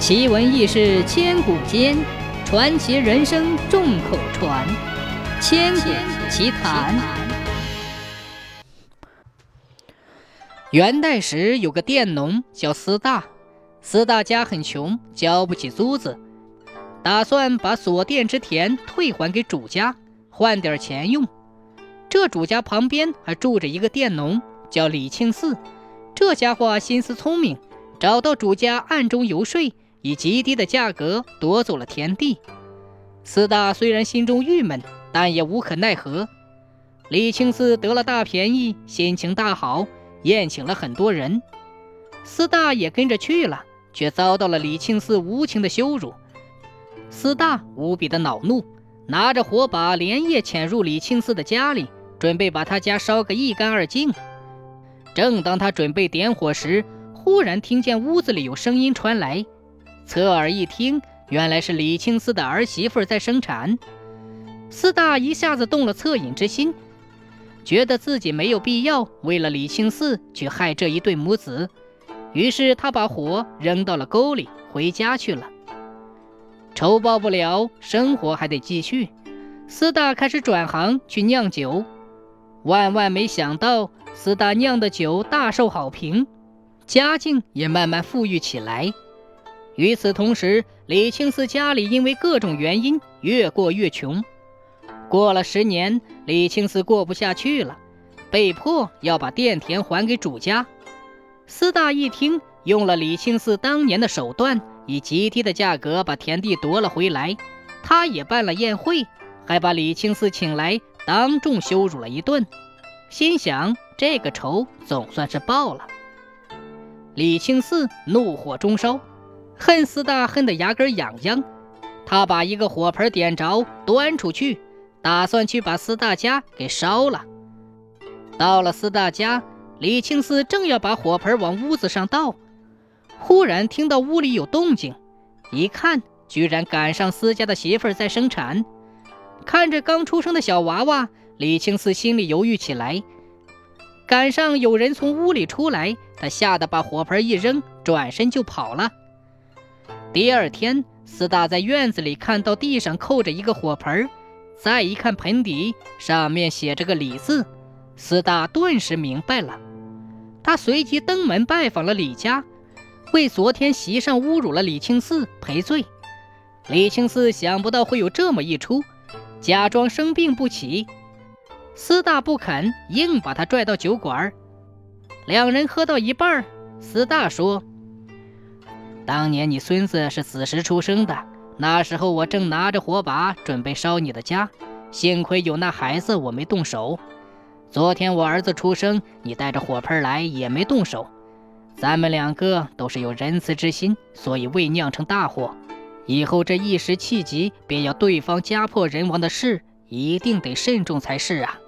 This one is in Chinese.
奇闻异事千古间，传奇人生众口传。千古奇谈。元代时有个佃农叫司大，司大家很穷，交不起租子，打算把所佃之田退还给主家，换点钱用。这主家旁边还住着一个佃农，叫李庆四。这家伙心思聪明，找到主家暗中游说，以极低的价格夺走了田地。四大虽然心中郁闷，但也无可奈何。李庆四得了大便宜，心情大好，宴请了很多人。四大也跟着去了，却遭到了李庆四无情的羞辱。四大无比的恼怒，拿着火把连夜潜入李庆四的家里。准备把他家烧个一干二净。正当他准备点火时，忽然听见屋子里有声音传来。侧耳一听，原来是李青丝的儿媳妇在生产。四大一下子动了恻隐之心，觉得自己没有必要为了李青四去害这一对母子，于是他把火扔到了沟里，回家去了。仇报不了，生活还得继续。四大开始转行去酿酒。万万没想到，四大酿的酒大受好评，家境也慢慢富裕起来。与此同时，李青四家里因为各种原因越过越穷。过了十年，李青四过不下去了，被迫要把佃田还给主家。四大一听，用了李青四当年的手段，以极低的价格把田地夺了回来。他也办了宴会，还把李青四请来。当众羞辱了一顿，心想这个仇总算是报了。李青四怒火中烧，恨四大恨得牙根痒痒。他把一个火盆点着，端出去，打算去把四大家给烧了。到了四大家，李青四正要把火盆往屋子上倒，忽然听到屋里有动静，一看，居然赶上四家的媳妇在生产。看着刚出生的小娃娃，李青四心里犹豫起来。赶上有人从屋里出来，他吓得把火盆一扔，转身就跑了。第二天，四大在院子里看到地上扣着一个火盆，再一看盆底上面写着个“李”字，四大顿时明白了。他随即登门拜访了李家，为昨天席上侮辱了李青四赔罪。李青四想不到会有这么一出。假装生病不起，司大不肯，硬把他拽到酒馆。两人喝到一半，司大说：“当年你孙子是子时出生的，那时候我正拿着火把准备烧你的家，幸亏有那孩子，我没动手。昨天我儿子出生，你带着火盆来也没动手。咱们两个都是有仁慈之心，所以未酿成大祸。”以后这一时气急便要对方家破人亡的事，一定得慎重才是啊！